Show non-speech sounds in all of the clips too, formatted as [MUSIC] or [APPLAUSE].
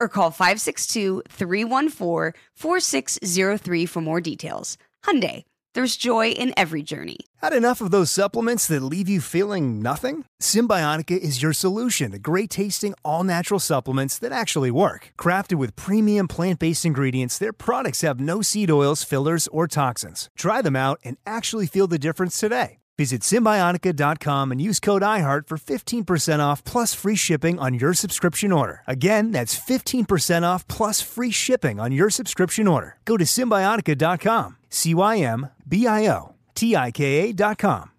or call 562-314-4603 for more details. Hyundai, there's joy in every journey. Had enough of those supplements that leave you feeling nothing? Cymbiotika is your solution to great tasting, all natural supplements that actually work. Crafted with premium plant based ingredients, their products have no seed oils, fillers, or toxins. Try them out and actually feel the difference today. Visit Cymbiotika.com and use code IHEART for 15% off plus free shipping on your subscription order. Again, that's 15% off plus free shipping on your subscription order. Go to Cymbiotika.com, C Y M B I O T I K A.com.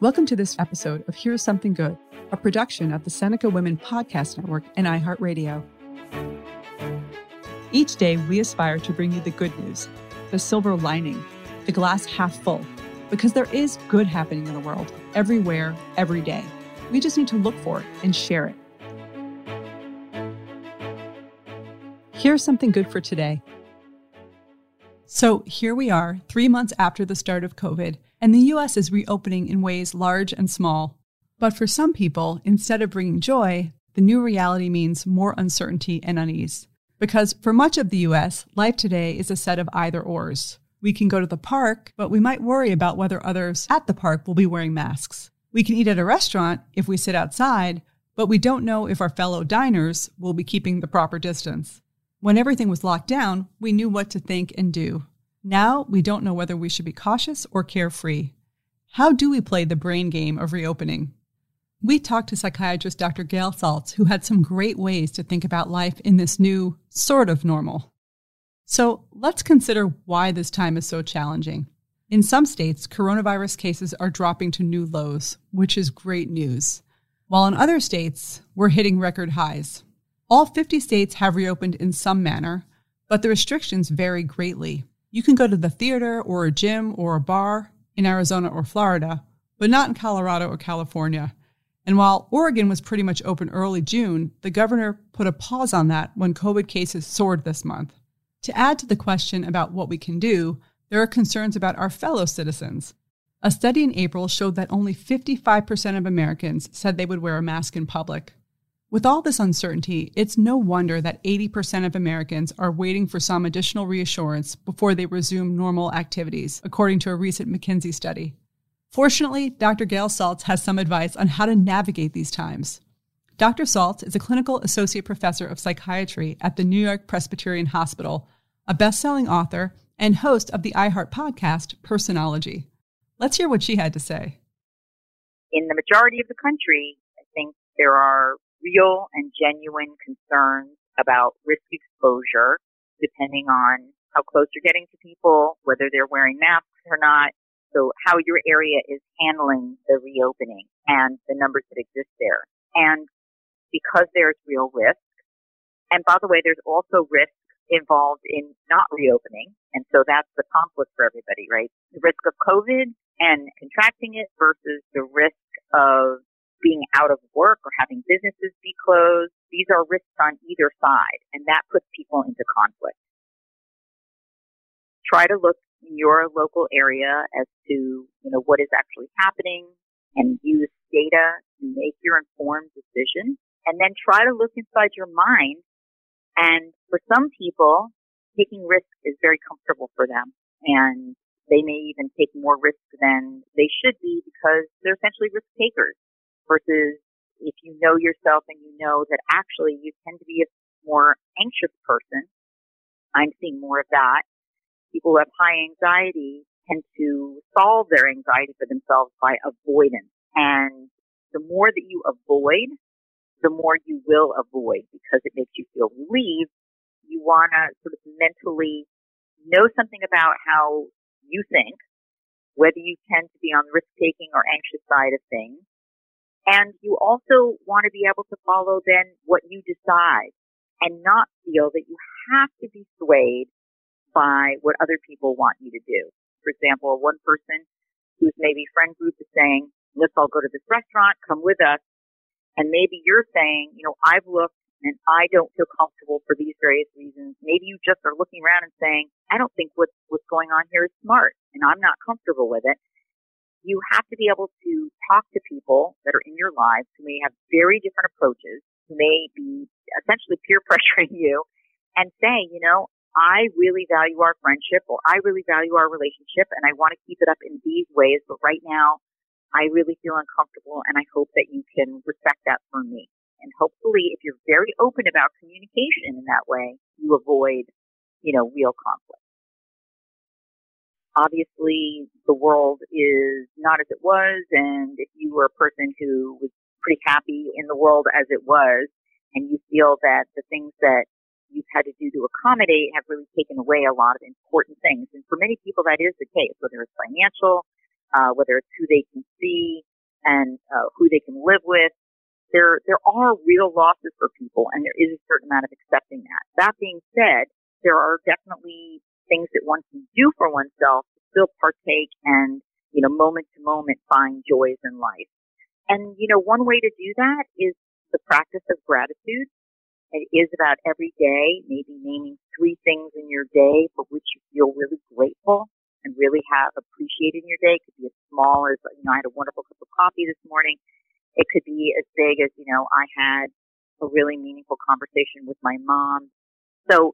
Welcome to this episode of Here's Something Good, a production of the Seneca Women Podcast Network and iHeartRadio. Each day, we aspire to bring you the good news the silver lining, the glass half full, because there is good happening in the world, everywhere, every day. We just need to look for it and share it. Here's something good for today. So, here we are, three months after the start of COVID, and the US is reopening in ways large and small. But for some people, instead of bringing joy, the new reality means more uncertainty and unease. Because for much of the US, life today is a set of either ors. We can go to the park, but we might worry about whether others at the park will be wearing masks. We can eat at a restaurant if we sit outside, but we don't know if our fellow diners will be keeping the proper distance. When everything was locked down, we knew what to think and do. Now we don't know whether we should be cautious or carefree. How do we play the brain game of reopening? We talked to psychiatrist Dr. Gail Saltz, who had some great ways to think about life in this new sort of normal. So let's consider why this time is so challenging. In some states, coronavirus cases are dropping to new lows, which is great news. While in other states, we're hitting record highs. All 50 states have reopened in some manner, but the restrictions vary greatly. You can go to the theater or a gym or a bar in Arizona or Florida, but not in Colorado or California. And while Oregon was pretty much open early June, the governor put a pause on that when COVID cases soared this month. To add to the question about what we can do, there are concerns about our fellow citizens. A study in April showed that only 55% of Americans said they would wear a mask in public. With all this uncertainty, it's no wonder that 80% of Americans are waiting for some additional reassurance before they resume normal activities, according to a recent McKinsey study. Fortunately, Dr. Gail Saltz has some advice on how to navigate these times. Dr. Saltz is a clinical associate professor of psychiatry at the New York Presbyterian Hospital, a best selling author, and host of the iHeart podcast, Personology. Let's hear what she had to say. In the majority of the country, I think there are real and genuine concerns about risk exposure, depending on how close you're getting to people, whether they're wearing masks or not. So how your area is handling the reopening and the numbers that exist there. And because there's real risk, and by the way, there's also risk involved in not reopening. And so that's the conflict for everybody, right? The risk of COVID and contracting it versus the risk of being out of work or having businesses be closed. These are risks on either side, and that puts people into conflict. Try to look your local area as to, you know, what is actually happening and use data to make your informed decision. And then try to look inside your mind. And for some people, taking risks is very comfortable for them. And they may even take more risk than they should be because they're essentially risk takers versus if you know yourself and you know that actually you tend to be a more anxious person. I'm seeing more of that people who have high anxiety tend to solve their anxiety for themselves by avoidance. And the more that you avoid, the more you will avoid because it makes you feel relieved. You want to sort of mentally know something about how you think, whether you tend to be on the risk taking or anxious side of things. And you also want to be able to follow then what you decide and not feel that you have to be swayed by what other people want you to do. For example, one person whose maybe friend group is saying, let's all go to this restaurant, come with us. And maybe you're saying, you know, I've looked and I don't feel comfortable for these various reasons. Maybe you just are looking around and saying, I don't think what's, what's going on here is smart and I'm not comfortable with it. You have to be able to talk to people that are in your lives who may have very different approaches, who may be essentially peer [LAUGHS] pressuring you and say, you know, I really value our friendship or I really value our relationship and I want to keep it up in these ways, but right now I really feel uncomfortable and I hope that you can respect that for me. And hopefully if you're very open about communication in that way, you avoid, you know, real conflict. Obviously the world is not as it was and if you were a person who was pretty happy in the world as it was and you feel that the things that you've had to do to accommodate have really taken away a lot of important things. And for many people, that is the case, whether it's financial, uh, whether it's who they can see and uh, who they can live with. There, there are real losses for people, and there is a certain amount of accepting that. That being said, there are definitely things that one can do for oneself to still partake and, you know, moment to moment find joys in life. And, you know, one way to do that is the practice of gratitude. It is about every day, maybe naming three things in your day for which you feel really grateful and really have appreciated in your day. It could be as small as, you know, I had a wonderful cup of coffee this morning. It could be as big as, you know, I had a really meaningful conversation with my mom. So,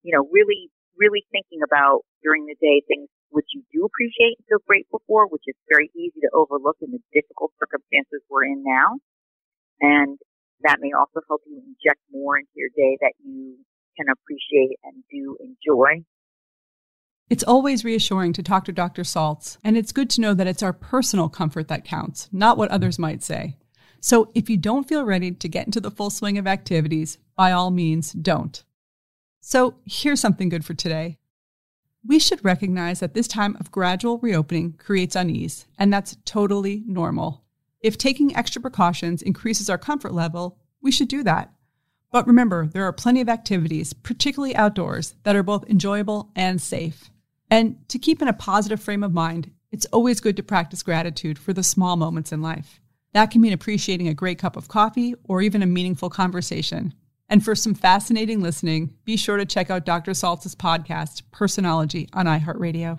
you know, really, really thinking about during the day things which you do appreciate and feel grateful for, which is very easy to overlook in the difficult circumstances we're in now. And that may also help you inject more into your day that you can appreciate and do enjoy. It's always reassuring to talk to Dr. Saltz, and it's good to know that it's our personal comfort that counts, not what others might say. So if you don't feel ready to get into the full swing of activities, by all means, don't. So here's something good for today. We should recognize that this time of gradual reopening creates unease, and that's totally normal. If taking extra precautions increases our comfort level, we should do that. But remember, there are plenty of activities, particularly outdoors, that are both enjoyable and safe. And to keep in a positive frame of mind, it's always good to practice gratitude for the small moments in life. That can mean appreciating a great cup of coffee or even a meaningful conversation. And for some fascinating listening, be sure to check out Dr. Saltz's podcast, Personology, on iHeartRadio.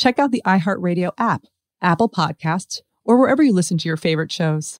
check out the iHeartRadio app, Apple Podcasts, or wherever you listen to your favorite shows.